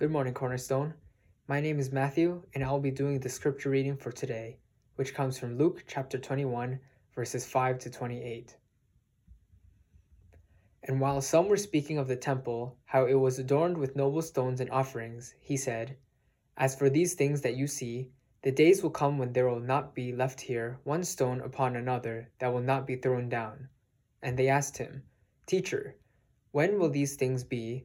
Good morning, Cornerstone. My name is Matthew, and I'll be doing the scripture reading for today, which comes from Luke chapter 21, verses 5 to 28. And while some were speaking of the temple, how it was adorned with noble stones and offerings, he said, As for these things that you see, the days will come when there will not be left here one stone upon another that will not be thrown down. And they asked him, Teacher, when will these things be,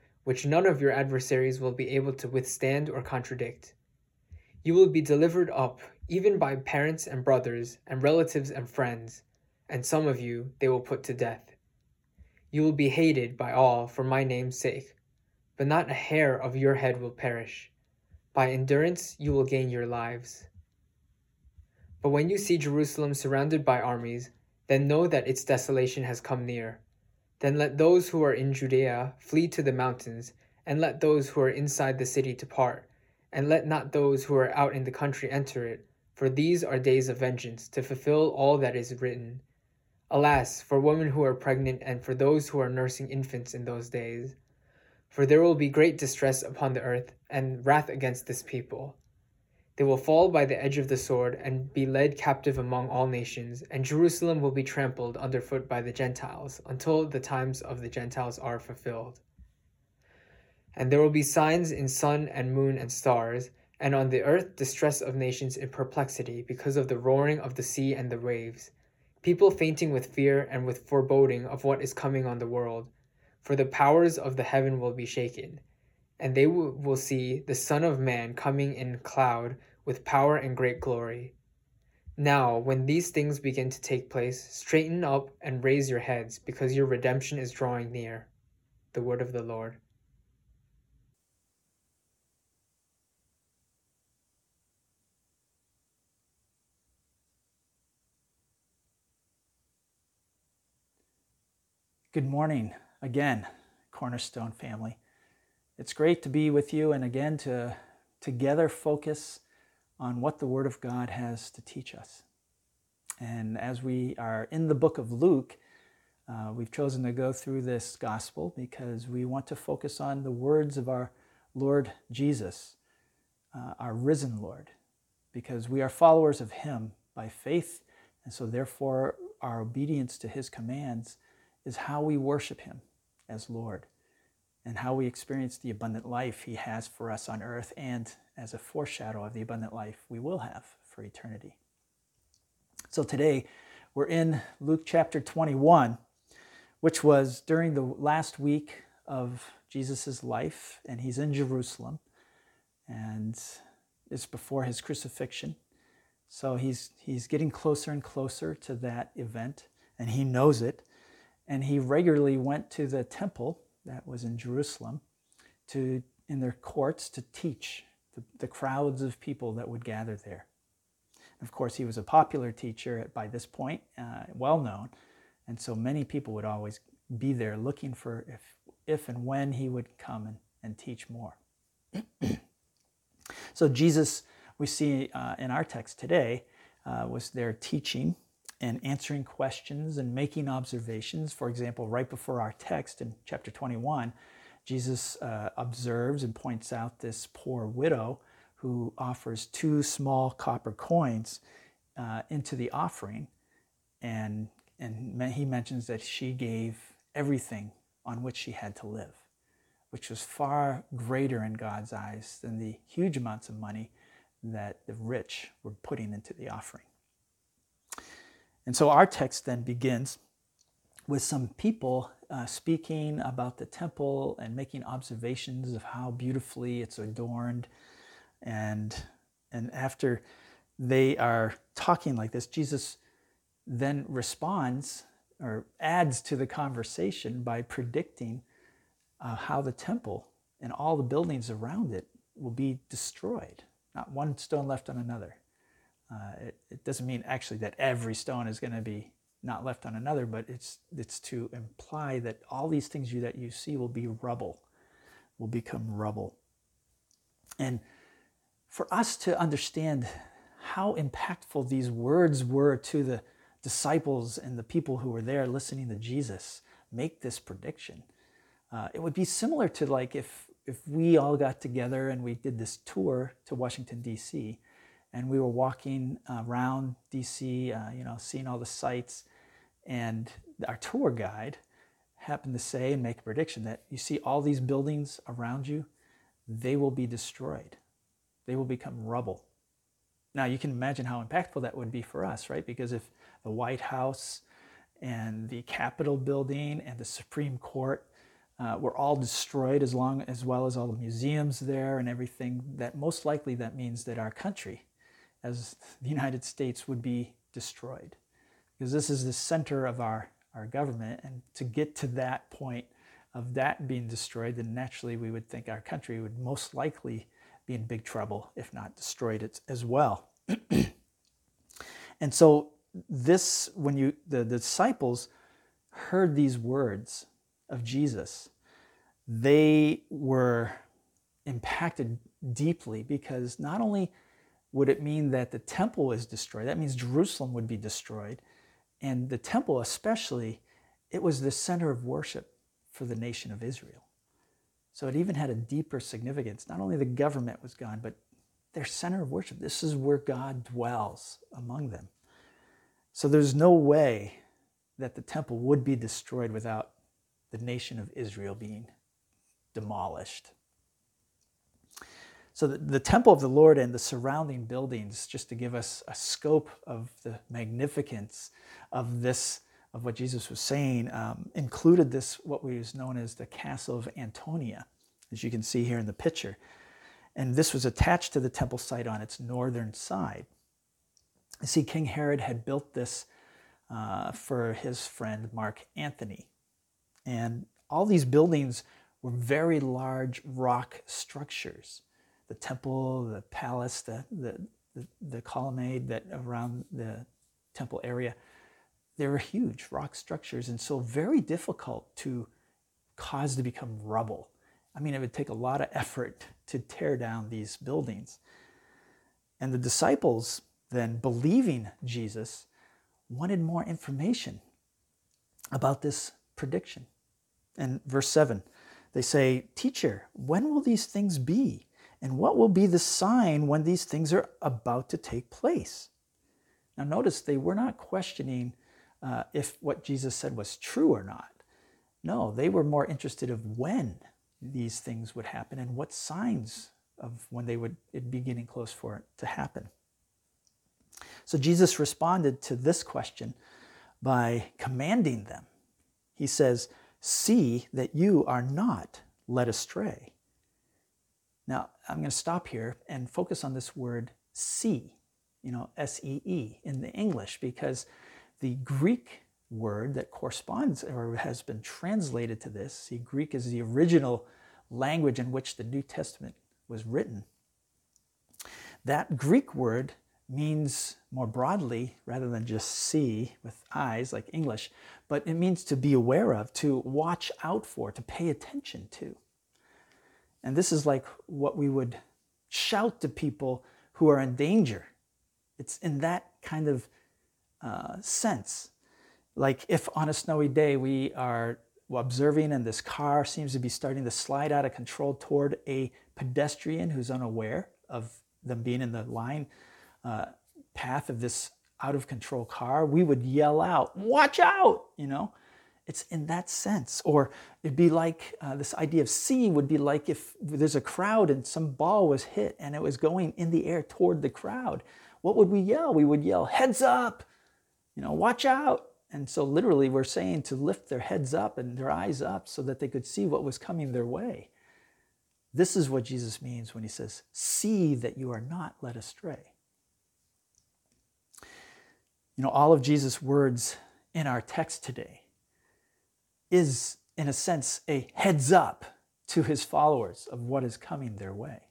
which none of your adversaries will be able to withstand or contradict. You will be delivered up even by parents and brothers and relatives and friends, and some of you they will put to death. You will be hated by all for my name's sake, but not a hair of your head will perish. By endurance you will gain your lives. But when you see Jerusalem surrounded by armies, then know that its desolation has come near. Then let those who are in Judea flee to the mountains, and let those who are inside the city depart, and let not those who are out in the country enter it, for these are days of vengeance, to fulfill all that is written. Alas, for women who are pregnant and for those who are nursing infants in those days. For there will be great distress upon the earth, and wrath against this people. They will fall by the edge of the sword and be led captive among all nations, and Jerusalem will be trampled underfoot by the Gentiles until the times of the Gentiles are fulfilled. And there will be signs in sun and moon and stars, and on the earth distress of nations in perplexity because of the roaring of the sea and the waves, people fainting with fear and with foreboding of what is coming on the world. For the powers of the heaven will be shaken, and they will see the Son of Man coming in cloud with power and great glory. Now, when these things begin to take place, straighten up and raise your heads, because your redemption is drawing near. The word of the Lord. Good morning again, Cornerstone family. It's great to be with you and again to together focus on what the Word of God has to teach us. And as we are in the book of Luke, uh, we've chosen to go through this gospel because we want to focus on the words of our Lord Jesus, uh, our risen Lord, because we are followers of Him by faith. And so, therefore, our obedience to His commands is how we worship Him as Lord and how we experience the abundant life He has for us on earth and as a foreshadow of the abundant life we will have for eternity. So today we're in Luke chapter 21, which was during the last week of Jesus' life, and he's in Jerusalem, and it's before his crucifixion. So he's, he's getting closer and closer to that event, and he knows it. And he regularly went to the temple that was in Jerusalem to in their courts to teach the, the crowds of people that would gather there. Of course, he was a popular teacher by this point, uh, well known, and so many people would always be there looking for if, if and when he would come and, and teach more. so, Jesus, we see uh, in our text today, uh, was there teaching and answering questions and making observations. For example, right before our text in chapter 21, Jesus uh, observes and points out this poor widow who offers two small copper coins uh, into the offering. And, and he mentions that she gave everything on which she had to live, which was far greater in God's eyes than the huge amounts of money that the rich were putting into the offering. And so our text then begins with some people uh, speaking about the temple and making observations of how beautifully it's adorned. And, and after they are talking like this, Jesus then responds or adds to the conversation by predicting uh, how the temple and all the buildings around it will be destroyed, not one stone left on another. Uh, it, it, doesn't mean actually that every stone is going to be not left on another, but it's, it's to imply that all these things you, that you see will be rubble, will become rubble. And for us to understand how impactful these words were to the disciples and the people who were there listening to Jesus make this prediction, uh, it would be similar to like if if we all got together and we did this tour to Washington D.C. and we were walking around D.C., uh, you know, seeing all the sights, and our tour guide happened to say and make a prediction that you see all these buildings around you, they will be destroyed, they will become rubble. Now you can imagine how impactful that would be for us, right? Because if the White House and the Capitol building and the Supreme Court uh, were all destroyed as long as well as all the museums there and everything that most likely that means that our country as the united states would be destroyed. Because this is the center of our, our government and to get to that point of that being destroyed then naturally we would think our country would most likely be in big trouble if not destroyed as well. And so this when you the, the disciples heard these words of Jesus, they were impacted deeply because not only would it mean that the temple is destroyed, that means Jerusalem would be destroyed. And the temple, especially, it was the center of worship for the nation of Israel. So it even had a deeper significance. Not only the government was gone, but their center of worship. This is where God dwells among them. So there's no way that the temple would be destroyed without the nation of Israel being demolished. So, the, the, temple of the Lord and the surrounding buildings, just to give us a scope of the magnificence of this, of what Jesus was saying, um, included this, what was known as the Castle of Antonia, as you can see here in the picture. And this was attached to the temple site on its northern side. You see, King Herod had built this uh, for his friend Mark Antony. And all these buildings were very large rock structures. The temple, the palace, the, the, the, the colonnade that around the temple area, they were huge rock structures and so very difficult to cause to become rubble. I mean, it would take a lot of effort to tear down these buildings. And the disciples, then believing Jesus, wanted more information about this prediction. And verse 7, they say, Teacher, when will these things be? And what will be the sign when these things are about to take place? Now, notice they were not questioning uh, if what Jesus said was true or not. No, they were more interested of when these things would happen and what signs of when they would be getting close for it to happen. So Jesus responded to this question by commanding them. He says, See that you are not led astray. Now, I'm going to stop here and focus on this word see, you know, S E E in the English, because the Greek word that corresponds or has been translated to this, see, Greek is the original language in which the New Testament was written. That Greek word means more broadly, rather than just see with eyes like English, but it means to be aware of, to watch out for, to pay attention to. And this is like what we would shout to people who are in danger. It's in that kind of uh, sense. Like if on a snowy day we are observing and this car seems to be starting to slide out of control toward a pedestrian who's unaware of them being in the line uh, path of this out of control car, we would yell out, Watch out! You know, It's in that sense. Or it'd be like uh, this idea of see would be like if there's a crowd and some ball was hit and it was going in the air toward the crowd. What would we yell? We would yell, heads up, you know, watch out. And so, literally, we're saying to lift their heads up and their eyes up so that they could see what was coming their way. This is what Jesus means when he says, See that you are not led astray. You know, all of Jesus' words in our text today is, in a sense, a heads up to his followers of what is coming their way.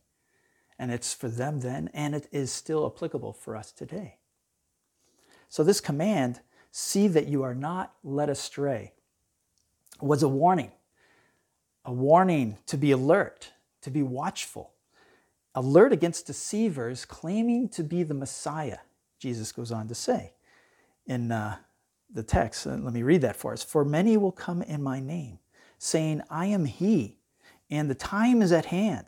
And it's for them then, and it is still applicable for us today. So, this command, see that you are not led astray, was a warning, a warning to be alert, to be watchful, alert against deceivers claiming to be the Messiah, Jesus goes on to say in uh, the text. Let me read that for us. For many will come in my name, saying, I am he, and the time is at hand.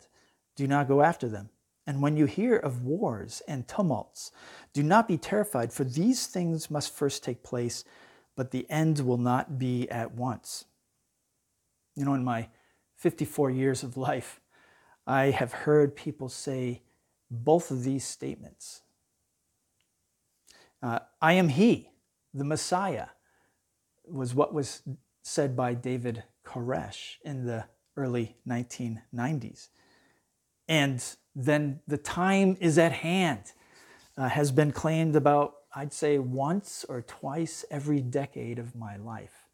Do not go after them. And when you hear of wars and tumults, do not be terrified, for these things must first take place, but the end will not be at once. You know, in my 54 years of life, I have heard people say both of these statements. Uh, I am He, the Messiah, was what was said by David Koresh in the early 1990s. And then the time is at hand uh, has been claimed about, I'd say, once or twice every decade of my life,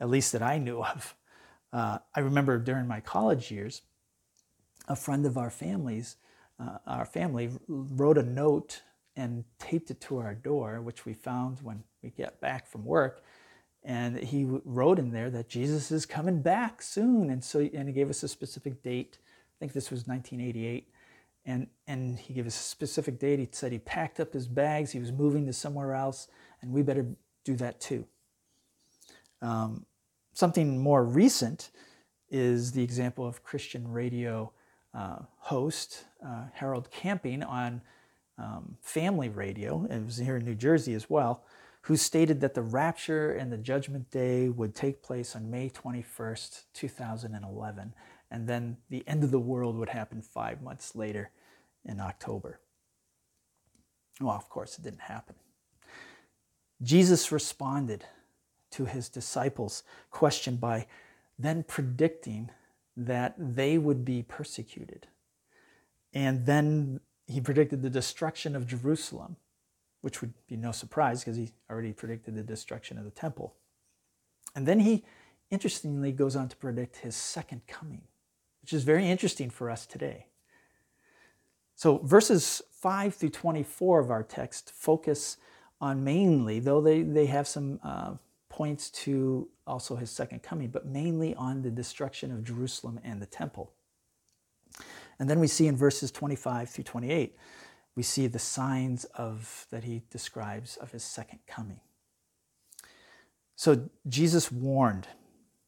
at least that I knew of. Uh, I remember during my college years, a friend of our family's, uh, our family wrote a note and taped it to our door, which we found when we get back from work. And he wrote in there that Jesus is coming back soon. And so, and he gave us a specific date. I think this was 1988 and, and he gave us a specific date. He said he packed up his bags, he was moving to somewhere else, and we better do that too. Um, something more recent is the example of Christian radio uh, host uh, Harold Camping on um, family radio, it was here in New Jersey as well, who stated that the rapture and the judgment day would take place on May 21st, 2011 and then the end of the world would happen five months later in October. Well, of course, it didn't happen. Jesus responded to his disciples' question by then predicting that they would be persecuted. And then he predicted the destruction of Jerusalem, which would be no surprise because he already predicted the destruction of the temple. And then he, interestingly, goes on to predict his second coming which is very interesting for us today. So, verses 5 through 24 of our text focus on mainly, though they, they have some uh, points to also his second coming, but mainly on the destruction of Jerusalem and the temple. And then we see in verses 25 through 28, we see the signs of that he describes of his second coming. So Jesus warned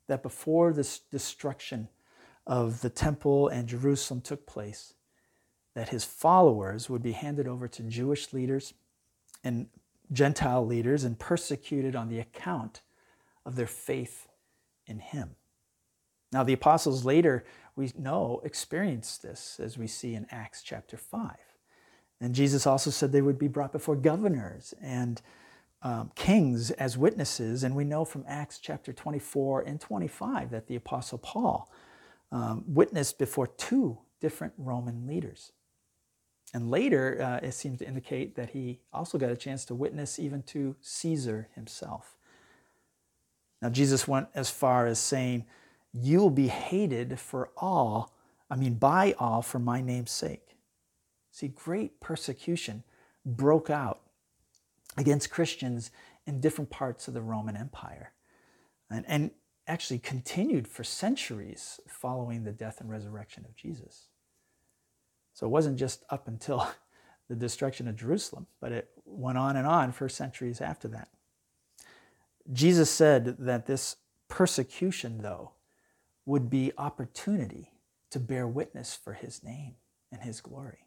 that before this destruction of the temple and Jerusalem took place, that his followers would be handed over to Jewish leaders and Gentile leaders and persecuted on the account of their faith in him. Now, the apostles later, we know, experienced this, as we see in Acts chapter 5. And Jesus also said they would be brought before governors and um, kings as witnesses. And we know from Acts chapter 24 and 25 that the apostle Paul um, witnessed before two different Roman leaders. And later, uh, it seems to indicate that he also got a chance to witness even to Caesar himself. Now, Jesus went as far as saying, You will be hated for all, I mean, by all, for my name's sake. See, great persecution broke out against Christians in different parts of the Roman Empire. And, and actually continued for centuries following the death and resurrection of Jesus. So it wasn't just up until the destruction of Jerusalem, but it went on and on for centuries after that. Jesus said that this persecution, though, would be opportunity to bear witness for his name and his glory.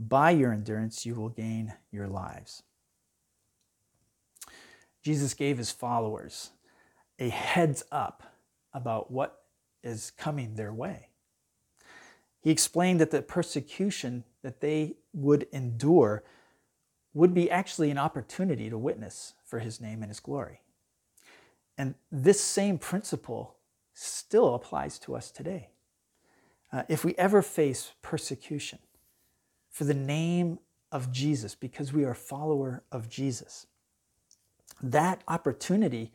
by your endurance, you will gain your lives. Jesus gave his followers a heads up about what is coming their way. He explained that the persecution that they would endure would be actually an opportunity to witness for his name and his glory. And this same principle still applies to us today. Uh, if we ever face persecution for the name of Jesus, because we are a follower of Jesus, that opportunity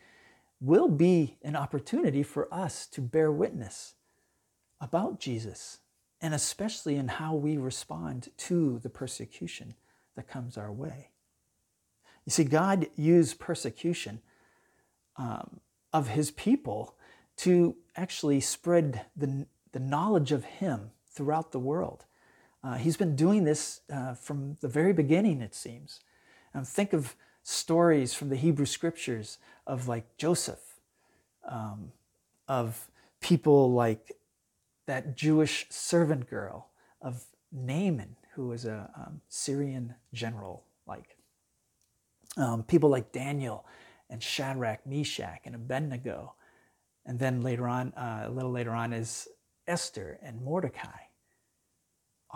will be an opportunity for us to bear witness about Jesus, and especially in how we respond to the persecution that comes our way. You see, God used persecution um, of his people to actually spread the, the knowledge of him throughout the world. Uh, he's been doing this uh, from the very beginning, it seems. Um, think of stories from the Hebrew scriptures of like Joseph, um, of people like that Jewish servant girl, of Naaman, who was a um, Syrian general, like um, people like Daniel and Shadrach, Meshach, and Abednego. And then later on, uh, a little later on, is Esther and Mordecai.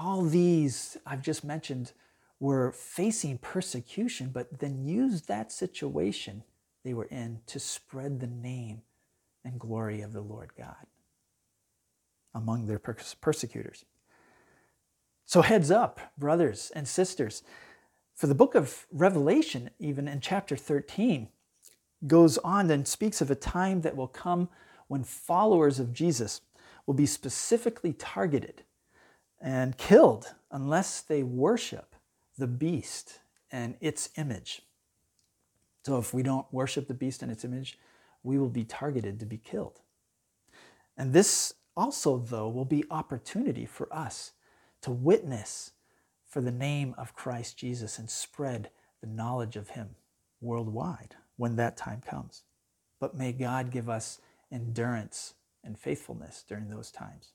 All these I've just mentioned were facing persecution, but then used that situation they were in to spread the name and glory of the Lord God among their persecutors. So, heads up, brothers and sisters. For the book of Revelation, even in chapter 13, goes on and speaks of a time that will come when followers of Jesus will be specifically targeted and killed unless they worship the beast and its image. So if we don't worship the beast and its image, we will be targeted to be killed. And this also, though, will be opportunity for us to witness for the name of Christ Jesus and spread the knowledge of him worldwide when that time comes. But may God give us endurance and faithfulness during those times.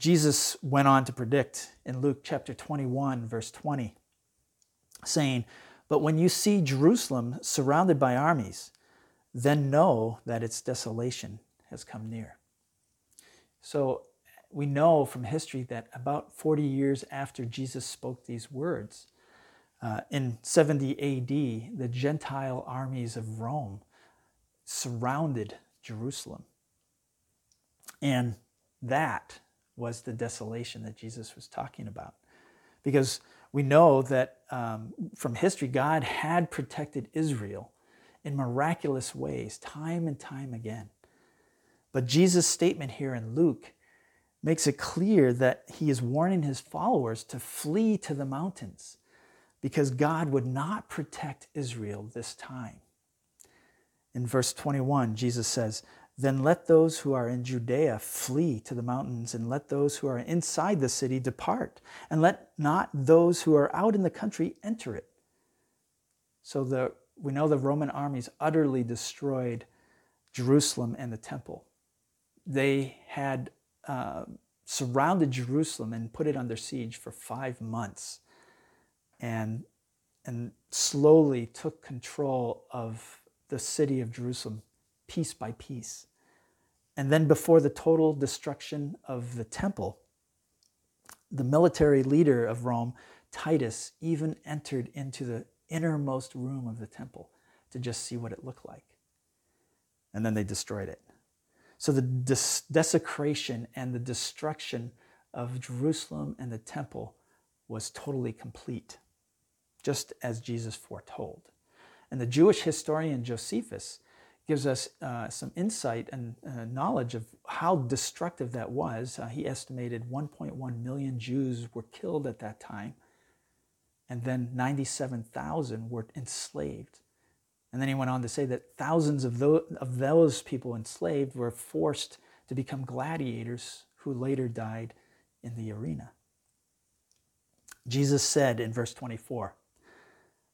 Jesus went on to predict in Luke chapter 21, verse 20, saying, But when you see Jerusalem surrounded by armies, then know that its desolation has come near. So we know from history that about 40 years after Jesus spoke these words, uh, in 70 AD, the Gentile armies of Rome surrounded Jerusalem. And that was the desolation that Jesus was talking about. Because we know that um, from history, God had protected Israel in miraculous ways, time and time again. But Jesus' statement here in Luke makes it clear that he is warning his followers to flee to the mountains because God would not protect Israel this time. In verse 21, Jesus says, Then let those who are in Judea flee to the mountains, and let those who are inside the city depart, and let not those who are out in the country enter it. So the, we know the Roman armies utterly destroyed Jerusalem and the temple. They had uh, surrounded Jerusalem and put it under siege for five months and, and slowly took control of the city of Jerusalem piece by piece. And then, before the total destruction of the temple, the military leader of Rome, Titus, even entered into the innermost room of the temple to just see what it looked like. And then they destroyed it. So the des- desecration and the destruction of Jerusalem and the temple was totally complete, just as Jesus foretold. And the Jewish historian Josephus gives us uh, some insight and uh, knowledge of how destructive that was. Uh, he estimated 1.1 million Jews were killed at that time. and then 97,000 were enslaved. And then he went on to say that thousands of those, of those people enslaved were forced to become gladiators who later died in the arena. Jesus said in verse 24,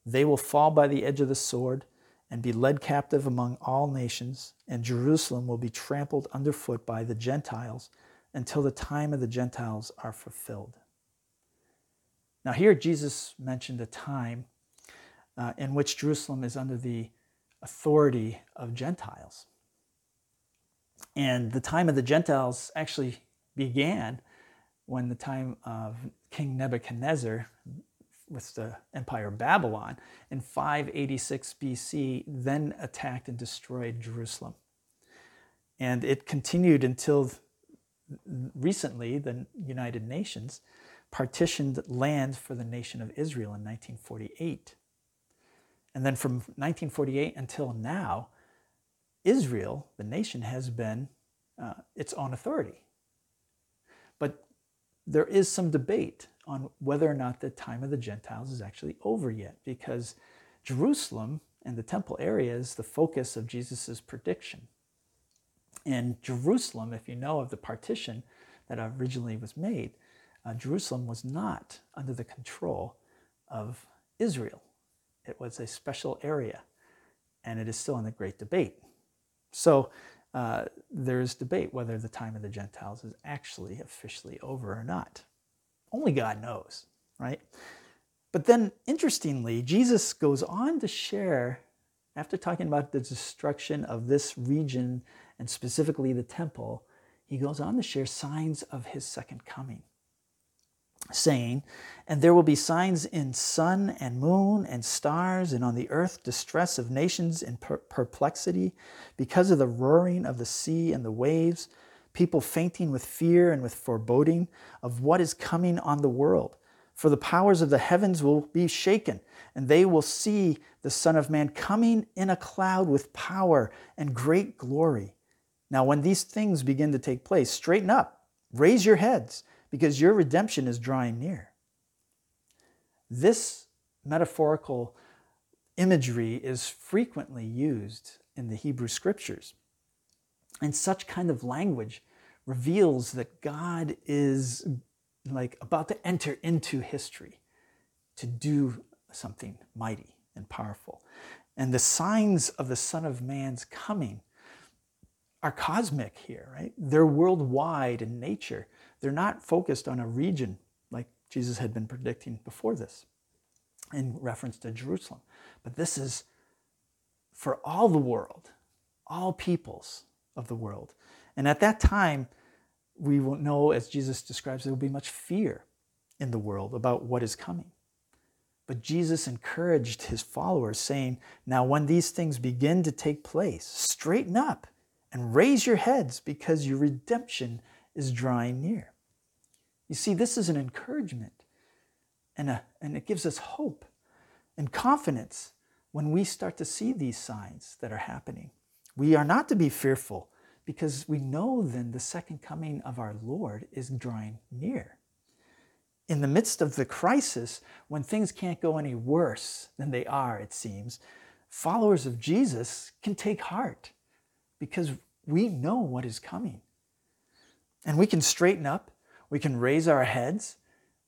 They will fall by the edge of the sword and be led captive among all nations, and Jerusalem will be trampled underfoot by the Gentiles until the time of the Gentiles are fulfilled. Now, here Jesus mentioned a time uh, in which Jerusalem is under the authority of Gentiles. And the time of the Gentiles actually began when the time of King Nebuchadnezzar with the Empire of Babylon in 586 BC, then attacked and destroyed Jerusalem. And it continued until recently the United Nations partitioned land for the nation of Israel in 1948. And then from 1948 until now, Israel, the nation, has been uh, its own authority. But there is some debate on whether or not the time of the Gentiles is actually over yet, because Jerusalem and the temple area is the focus of Jesus' prediction. And Jerusalem, if you know of the partition that originally was made, uh, Jerusalem was not under the control of Israel. It was a special area, and it is still in the great debate. So uh, there is debate whether the time of the Gentiles is actually officially over or not. Only God knows, right? But then, interestingly, Jesus goes on to share, after talking about the destruction of this region and specifically the temple, he goes on to share signs of his second coming saying, And there will be signs in sun and moon and stars, and on the earth distress of nations in per- perplexity, because of the roaring of the sea and the waves, people fainting with fear and with foreboding of what is coming on the world. For the powers of the heavens will be shaken, and they will see the Son of Man coming in a cloud with power and great glory. Now, when these things begin to take place, straighten up, raise your heads because your redemption is drawing near. This metaphorical imagery is frequently used in the Hebrew scriptures. And such kind of language reveals that God is like about to enter into history to do something mighty and powerful. And the signs of the Son of Man's coming are cosmic here, right? They're worldwide in nature. They're not focused on a region like Jesus had been predicting before this in reference to Jerusalem. But this is for all the world, all peoples of the world. And at that time, we will know, as Jesus describes, there will be much fear in the world about what is coming. But Jesus encouraged his followers, saying, Now, when these things begin to take place, straighten up and raise your heads because your redemption is drawing near. You see, this is an encouragement and, a, and it gives us hope and confidence when we start to see these signs that are happening. We are not to be fearful because we know then the second coming of our Lord is drawing near. In the midst of the crisis, when things can't go any worse than they are, it seems, followers of Jesus can take heart because we know what is coming. And we can straighten up, we can raise our heads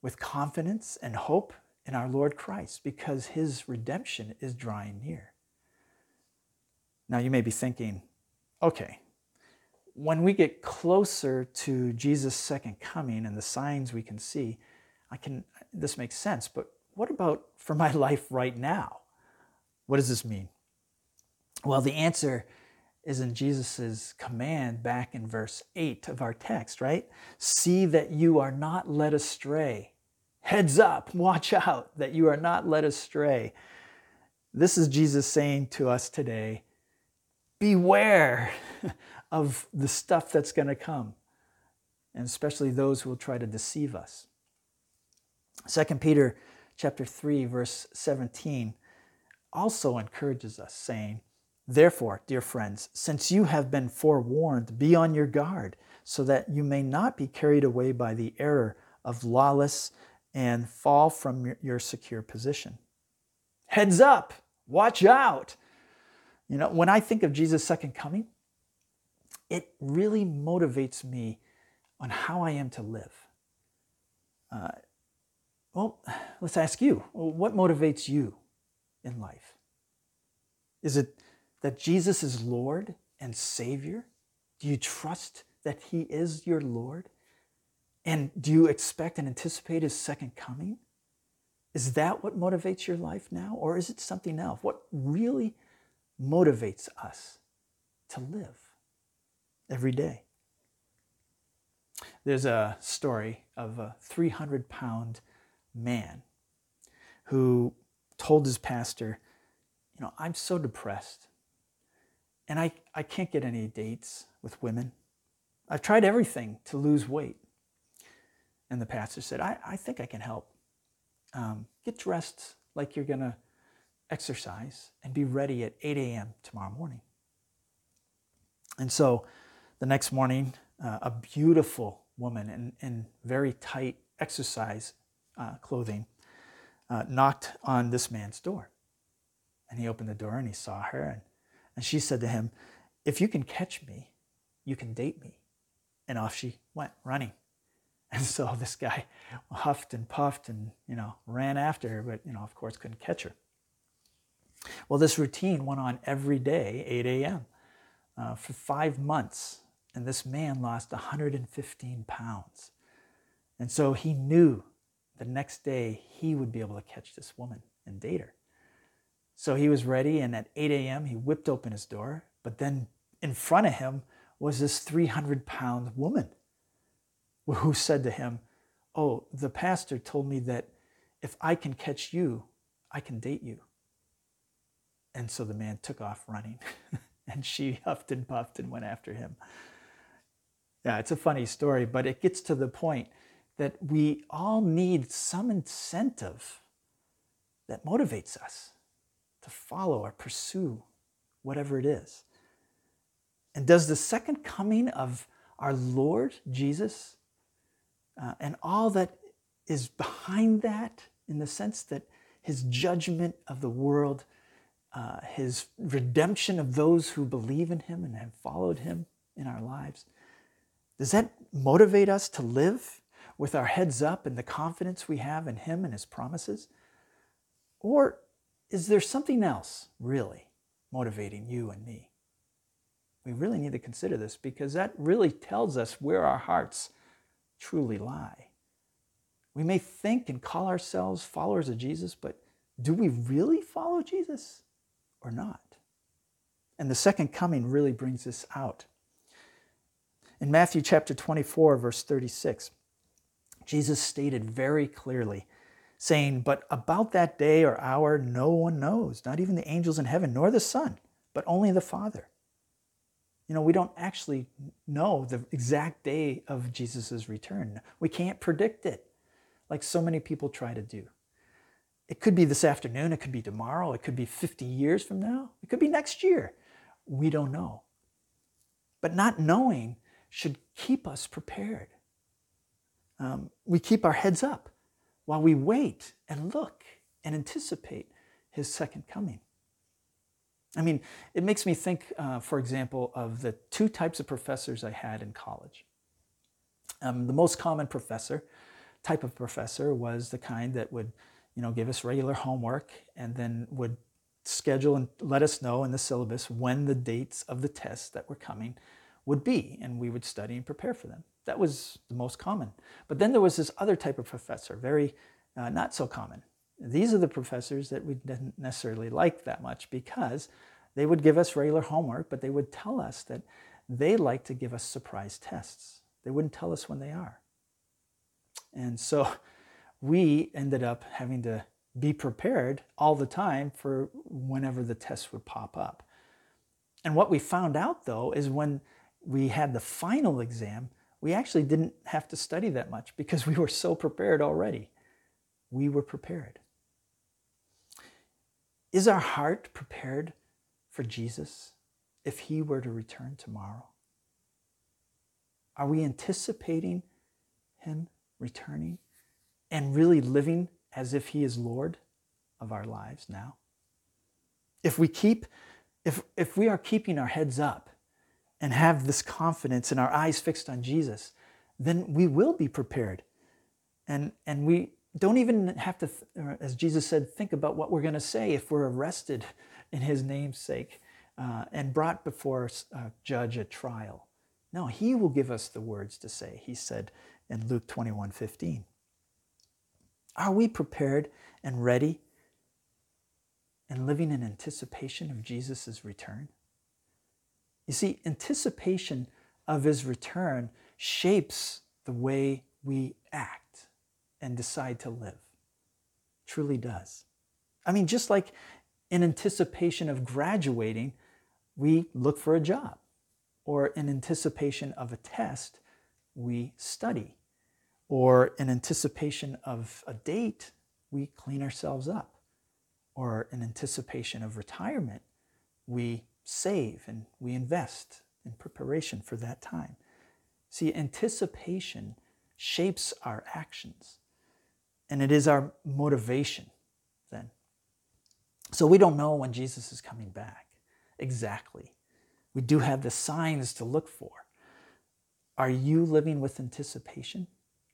with confidence and hope in our Lord Christ because his redemption is drawing near. Now, you may be thinking, okay, when we get closer to Jesus' second coming and the signs we can see, I can this makes sense, but what about for my life right now? What does this mean? Well, the answer is in Jesus' command back in verse 8 of our text, right? See that you are not led astray. Heads up, watch out that you are not led astray. This is Jesus saying to us today beware of the stuff that's going to come, and especially those who will try to deceive us. 2 Peter chapter 3 verse 17 also encourages us saying, Therefore, dear friends, since you have been forewarned, be on your guard, so that you may not be carried away by the error of lawless and fall from your secure position. Heads up, watch out. You know, when I think of Jesus' second coming, it really motivates me on how I am to live. Uh, well, let's ask you what motivates you in life? Is it that Jesus is Lord and Savior? Do you trust that He is your Lord? And do you expect and anticipate His second coming? Is that what motivates your life now? Or is it something else? What really motivates us to live every day? There's a story of a 300 pound man who told his pastor, You know, I'm so depressed and I, I can't get any dates with women. I've tried everything to lose weight. And the pastor said, I, I think I can help. Um, get dressed like you're going to exercise and be ready at 8 a.m. tomorrow morning. And so the next morning, uh, a beautiful woman in, in very tight exercise uh, clothing uh, knocked on this man's door. And he opened the door and he saw her. And, and she said to him, If you can catch me, you can date me. And off she went running. And so this guy huffed and puffed and, you know, ran after her, but, you know, of course couldn't catch her. Well, this routine went on every day, 8 a.m., uh, for five months. And this man lost 115 pounds. And so he knew the next day he would be able to catch this woman and date her. So he was ready, and at 8 a.m., he whipped open his door. But then in front of him was this 300 pound woman who said to him, Oh, the pastor told me that if I can catch you, I can date you. And so the man took off running, and she huffed and puffed and went after him. Yeah, it's a funny story, but it gets to the point that we all need some incentive that motivates us to follow or pursue whatever it is. And does the second coming of our Lord Jesus uh, and all that is behind that, in the sense that his judgment of the world, uh, his redemption of those who believe in him and have followed him in our lives, does that motivate us to live with our heads up and the confidence we have in Him and His promises? Or is there something else really motivating you and me? We really need to consider this because that really tells us where our hearts truly lie. We may think and call ourselves followers of Jesus, but do we really follow Jesus or not? And the second coming really brings this out. In Matthew chapter 24, verse 36, Jesus stated very clearly, saying, But about that day or hour, no one knows, not even the angels in heaven, nor the Son, but only the Father. You know, we don't actually know the exact day of Jesus' return. We can't predict it like so many people try to do. It could be this afternoon, it could be tomorrow, it could be 50 years from now, it could be next year. We don't know. But not knowing should keep us prepared um, we keep our heads up while we wait and look and anticipate his second coming. I mean, it makes me think, uh, for example, of the two types of professors I had in college. Um, the most common professor, type of professor, was the kind that would, you know, give us regular homework and then would schedule and let us know in the syllabus when the dates of the tests that were coming would be, and we would study and prepare for them. That was the most common. But then there was this other type of professor, very uh, not so common. These are the professors that we didn't necessarily like that much because they would give us regular homework, but they would tell us that they like to give us surprise tests. They wouldn't tell us when they are. And so we ended up having to be prepared all the time for whenever the tests would pop up. And what we found out though is when we had the final exam, we actually didn't have to study that much because we were so prepared already. We were prepared. Is our heart prepared for Jesus if he were to return tomorrow? Are we anticipating him returning? and really living as if He is Lord of our lives now? If we keep, if, if we are keeping our heads up and have this confidence and our eyes fixed on Jesus, then we will be prepared. And, and we don't even have to, as Jesus said, think about what we're going to say if we're arrested in his name's sake uh, and brought before a judge at trial. No, he will give us the words to say, he said in Luke 21 15. Are we prepared and ready and living in anticipation of Jesus' return? You see, anticipation of his return shapes the way we act and decide to live. Truly does. I mean, just like in anticipation of graduating, we look for a job, or in anticipation of a test, we study, or in anticipation of a date, we clean ourselves up, or in anticipation of retirement, we save and we invest in preparation for that time. See, anticipation shapes our actions, and it is our motivation then. So we don't know when Jesus is coming back exactly. We do have the signs to look for. Are you living with anticipation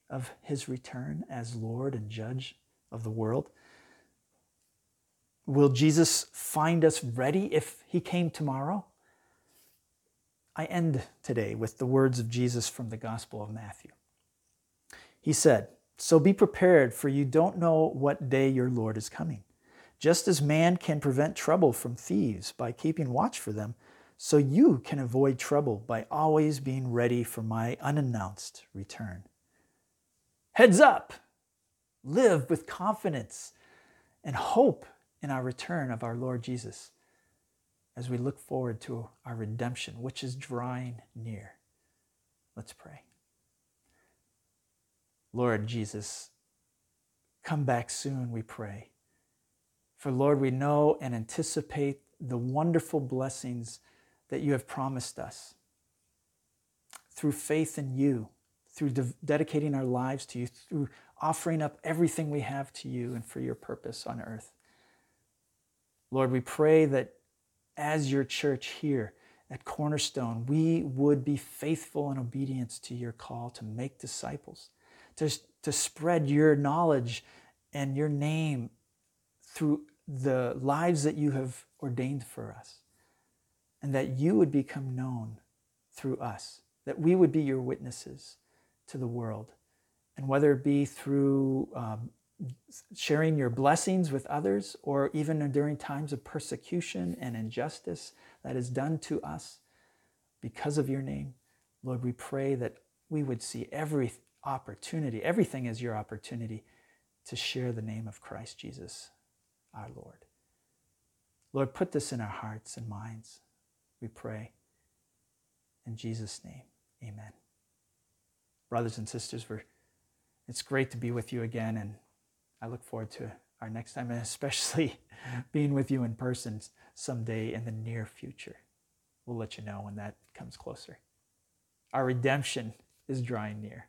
of his return as Lord and Judge of the world? Will Jesus find us ready if he came tomorrow? I end today with the words of Jesus from the Gospel of Matthew. He said, So be prepared, for you don't know what day your Lord is coming. Just as man can prevent trouble from thieves by keeping watch for them, so you can avoid trouble by always being ready for my unannounced return. Heads up! Live with confidence and hope in our return of our Lord Jesus as we look forward to our redemption, which is drawing near. Let's pray. Lord Jesus, come back soon, we pray. For Lord, we know and anticipate the wonderful blessings that you have promised us through faith in you, through de- dedicating our lives to you, through offering up everything we have to you and for your purpose on earth. Lord, we pray that as your church here at Cornerstone, we would be faithful in obedience to your call to make disciples, to, to spread your knowledge and your name through the lives that you have ordained for us, and that you would become known through us, that we would be your witnesses to the world. And whether it be through um, sharing your blessings with others, or even during times of persecution and injustice that is done to us because of your name, Lord, we pray that we would see every opportunity, everything is your opportunity to share the name of Christ Jesus, our Lord. Lord, put this in our hearts and minds, we pray. In Jesus' name, amen. Brothers and sisters, it's great to be with you again, and I look forward to our next time, and especially being with you in person someday in the near future. We'll let you know when that comes closer. Our redemption is drawing near.